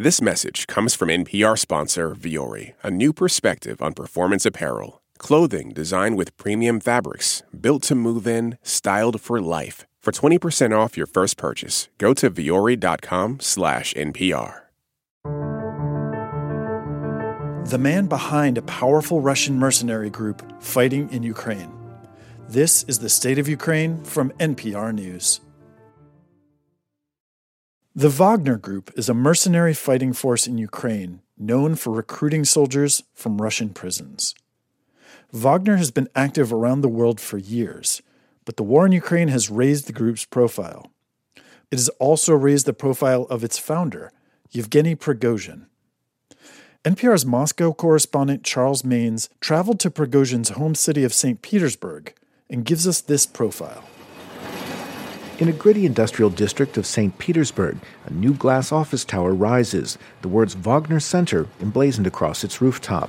This message comes from NPR sponsor Vuori, a new perspective on performance apparel. Clothing designed with premium fabrics, built to move in, styled for life. For 20% off your first purchase, go to vuori.com slash NPR. The man behind a powerful Russian mercenary group fighting in Ukraine. This is the State of Ukraine from NPR News. The Wagner Group is a mercenary fighting force in Ukraine known for recruiting soldiers from Russian prisons. Wagner has been active around the world for years, but the war in Ukraine has raised the group's profile. It has also raised the profile of its founder, Yevgeny Prigozhin. NPR's Moscow correspondent Charles Maynes traveled to Prigozhin's home city of St. Petersburg and gives us this profile. In a gritty industrial district of St. Petersburg, a new glass office tower rises, the words Wagner Center emblazoned across its rooftop.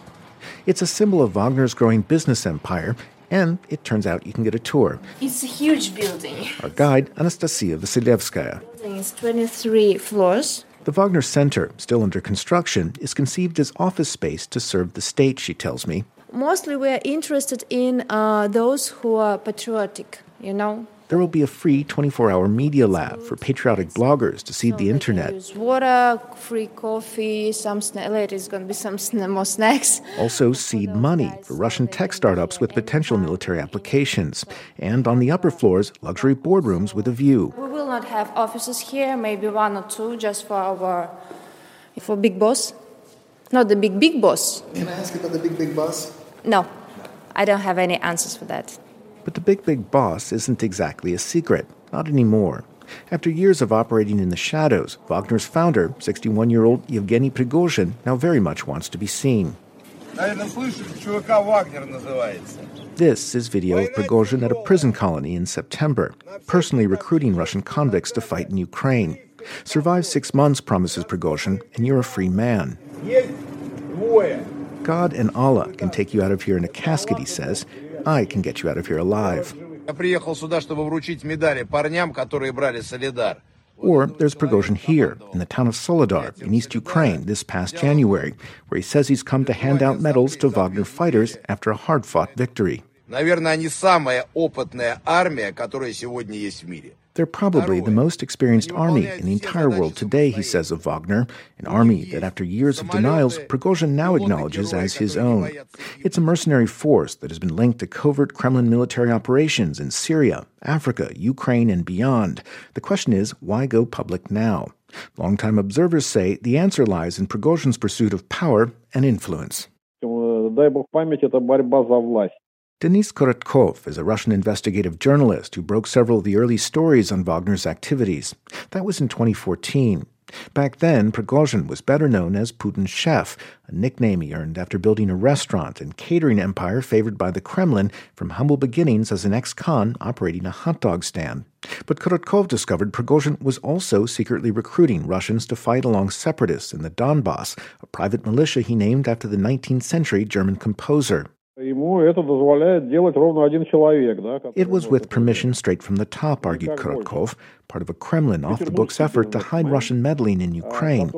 It's a symbol of Wagner's growing business empire, and it turns out you can get a tour. It's a huge building. Our guide, Anastasia Vasilevskaya. The building is 23 floors. The Wagner Center, still under construction, is conceived as office space to serve the state, she tells me. Mostly we are interested in uh, those who are patriotic, you know, there will be a free 24 hour media lab for patriotic bloggers to seed the internet. Use water, free coffee, some sna- later is going to be some sna- more snacks. Also, seed money for Russian tech startups with potential military applications. And on the upper floors, luxury boardrooms with a view. We will not have offices here, maybe one or two just for our for big boss. Not the big big boss. Can I ask about the big big boss? No. I don't have any answers for that. But the big, big boss isn't exactly a secret, not anymore. After years of operating in the shadows, Wagner's founder, 61 year old Yevgeny Prigozhin, now very much wants to be seen. This is video of Prigozhin at a prison colony in September, personally recruiting Russian convicts to fight in Ukraine. Survive six months, promises Prigozhin, and you're a free man. God and Allah can take you out of here in a casket, he says, I can get you out of here alive. Or there's Prigozhin here, in the town of Soledar, in East Ukraine, this past January, where he says he's come to hand out medals to Wagner fighters after a hard fought victory. They're probably the most experienced army in the entire world today, he says of Wagner, an army that after years of denials, Prigozhin now acknowledges as his own. It's a mercenary force that has been linked to covert Kremlin military operations in Syria, Africa, Ukraine, and beyond. The question is, why go public now? Longtime observers say the answer lies in Prigozhin's pursuit of power and influence. Denis Korotkov is a Russian investigative journalist who broke several of the early stories on Wagner's activities. That was in 2014. Back then, Prigozhin was better known as Putin's chef, a nickname he earned after building a restaurant and catering empire favored by the Kremlin from humble beginnings as an ex-con operating a hot dog stand. But Korotkov discovered Prigozhin was also secretly recruiting Russians to fight along separatists in the Donbass, a private militia he named after the 19th century German composer. It was with permission straight from the top, argued Korotkov, part of a Kremlin off the books effort to hide Russian meddling in Ukraine.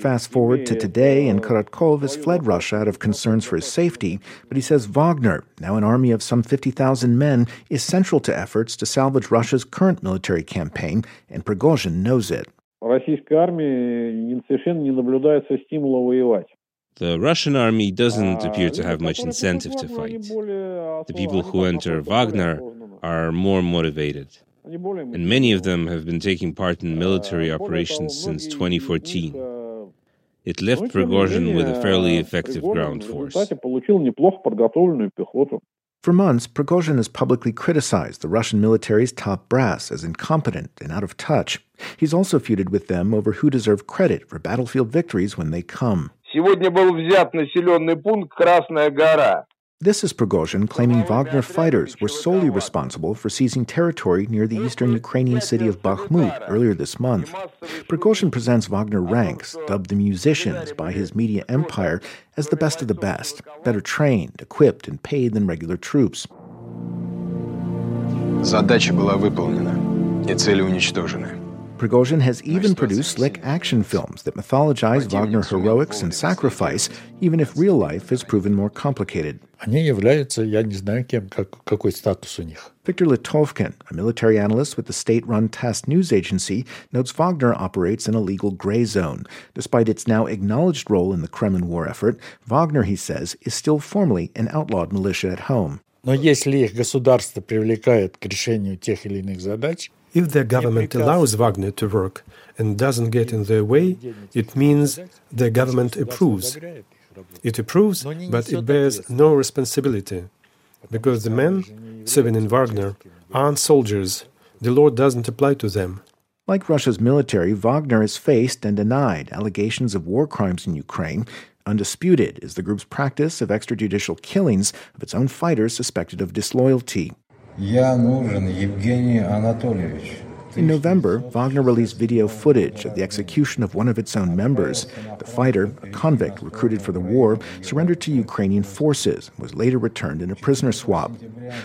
Fast forward to today, and Korotkov has fled Russia out of concerns for his safety, but he says Wagner, now an army of some 50,000 men, is central to efforts to salvage Russia's current military campaign, and Prigozhin knows it. Российской армии совершенно не наблюдается стимула воевать. The Russian army doesn't appear to have much incentive to fight. The people who enter Wagner are more motivated. And many of them have been taking part in military operations since 2014. It left Prigozhin with a fairly effective ground force. For months, Prigozhin has publicly criticized the Russian military's top brass as incompetent and out of touch. He's also feuded with them over who deserved credit for battlefield victories when they come. Сегодня был взят населенный пункт Красная гора. This is Prigozhin claiming Wagner fighters were solely responsible for seizing territory near the eastern Ukrainian city of Bakhmut earlier this month. Prigozhin presents Wagner ranks, dubbed the musicians by his media empire, as the best of the best, better trained, equipped, and paid than regular troops. Задача была выполнена, и цели уничтожены. Prigozhin has even produced slick action films that mythologize Wagner heroics and sacrifice, even if real life has proven more complicated. Они являются, я не знаю кем, как, какой статус у них. Victor Litovkin, a military analyst with the state run TASS news agency, notes Wagner operates in a legal gray zone. Despite its now acknowledged role in the Kremlin war effort, Wagner, he says, is still formally an outlawed militia at home. Но если их государство привлекает к решению тех или иных задач, if the government allows Wagner to work and doesn't get in their way, it means the government approves. It approves, but it bears no responsibility. Because the men serving in Wagner aren't soldiers, the law doesn't apply to them. Like Russia's military, Wagner has faced and denied allegations of war crimes in Ukraine. Undisputed is the group's practice of extrajudicial killings of its own fighters suspected of disloyalty. In November, Wagner released video footage of the execution of one of its own members. The fighter, a convict recruited for the war, surrendered to Ukrainian forces was later returned in a prisoner swap.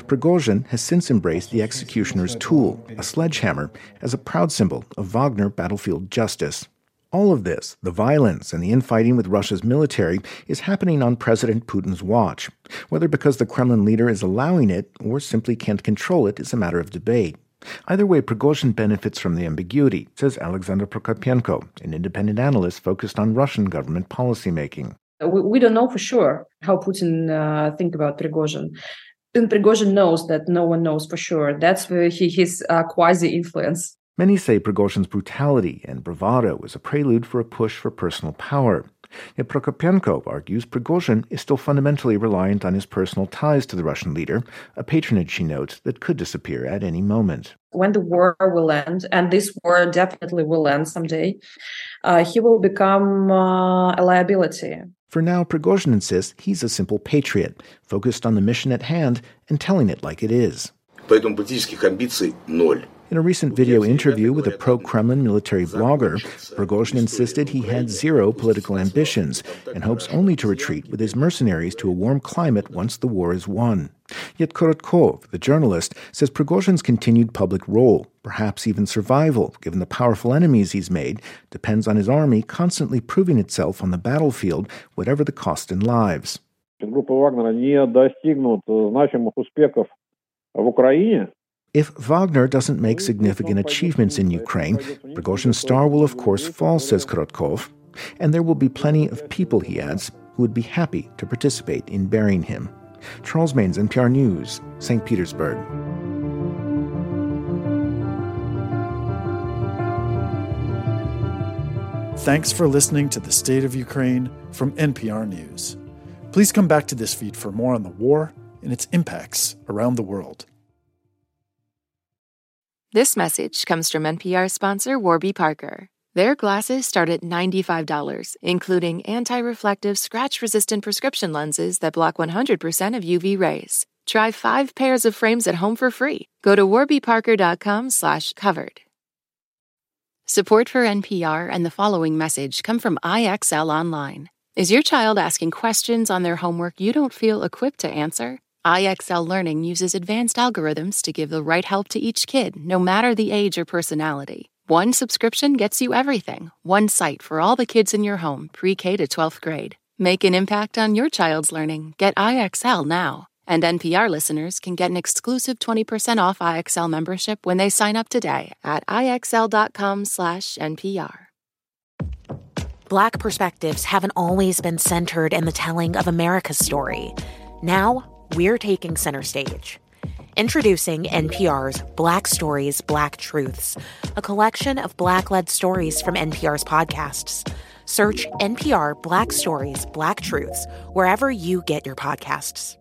Prigozhin has since embraced the executioner's tool, a sledgehammer, as a proud symbol of Wagner battlefield justice. All of this, the violence and the infighting with Russia's military, is happening on President Putin's watch. Whether because the Kremlin leader is allowing it or simply can't control it is a matter of debate. Either way, Prigozhin benefits from the ambiguity, says Alexander Prokopenko, an independent analyst focused on Russian government policymaking. We, don't know for sure how Putin uh, think about Prigozhin. And Prigozhin knows that no one knows for sure. That's his uh, quasi-influence. Many say Prigozhin's brutality and bravado is a prelude for a push for personal power. Yet Prokopenko argues Prigozhin is still fundamentally reliant on his personal ties to the Russian leader, a patronage, she notes, that could disappear at any moment. When the war will end, and this war definitely will end someday, uh, he will become uh, a liability. For now, Prigozhin insists he's a simple patriot, focused on the mission at hand and telling it like it is. Поэтому политических амбиций ноль. In a recent video interview with a pro Kremlin military blogger, Prigozhin insisted he had zero political ambitions and hopes only to retreat with his mercenaries to a warm climate once the war is won. Yet Korotkov, the journalist, says Prigozhin's continued public role, perhaps even survival, given the powerful enemies he's made, depends on his army constantly proving itself on the battlefield, whatever the cost in lives. Группа Вагнера не достигнут значимых успехов в Украине, if Wagner doesn't make significant achievements in Ukraine, Prigozhin's star will of course fall, says Korotkov, and there will be plenty of people, he adds, who would be happy to participate in burying him. Charles Maynes, NPR News, St. Petersburg. Thanks for listening to The State of Ukraine from NPR News. Please come back to this feed for more on the war and its impacts around the world. This message comes from NPR sponsor Warby Parker. Their glasses start at $95, including anti reflective, scratch resistant prescription lenses that block 100% of UV rays. Try five pairs of frames at home for free. Go to warbyparker.com/slash covered. Support for NPR and the following message come from IXL Online. Is your child asking questions on their homework you don't feel equipped to answer? IXL Learning uses advanced algorithms to give the right help to each kid, no matter the age or personality. One subscription gets you everything. One site for all the kids in your home, pre K to 12th grade. Make an impact on your child's learning. Get IXL now. And NPR listeners can get an exclusive 20% off IXL membership when they sign up today at IXL.com/NPR. Black perspectives haven't always been centered in the telling of America's story. Now, we're taking center stage. Introducing NPR's Black Stories, Black Truths, a collection of Black led stories from NPR's podcasts. Search NPR Black Stories, Black Truths wherever you get your podcasts.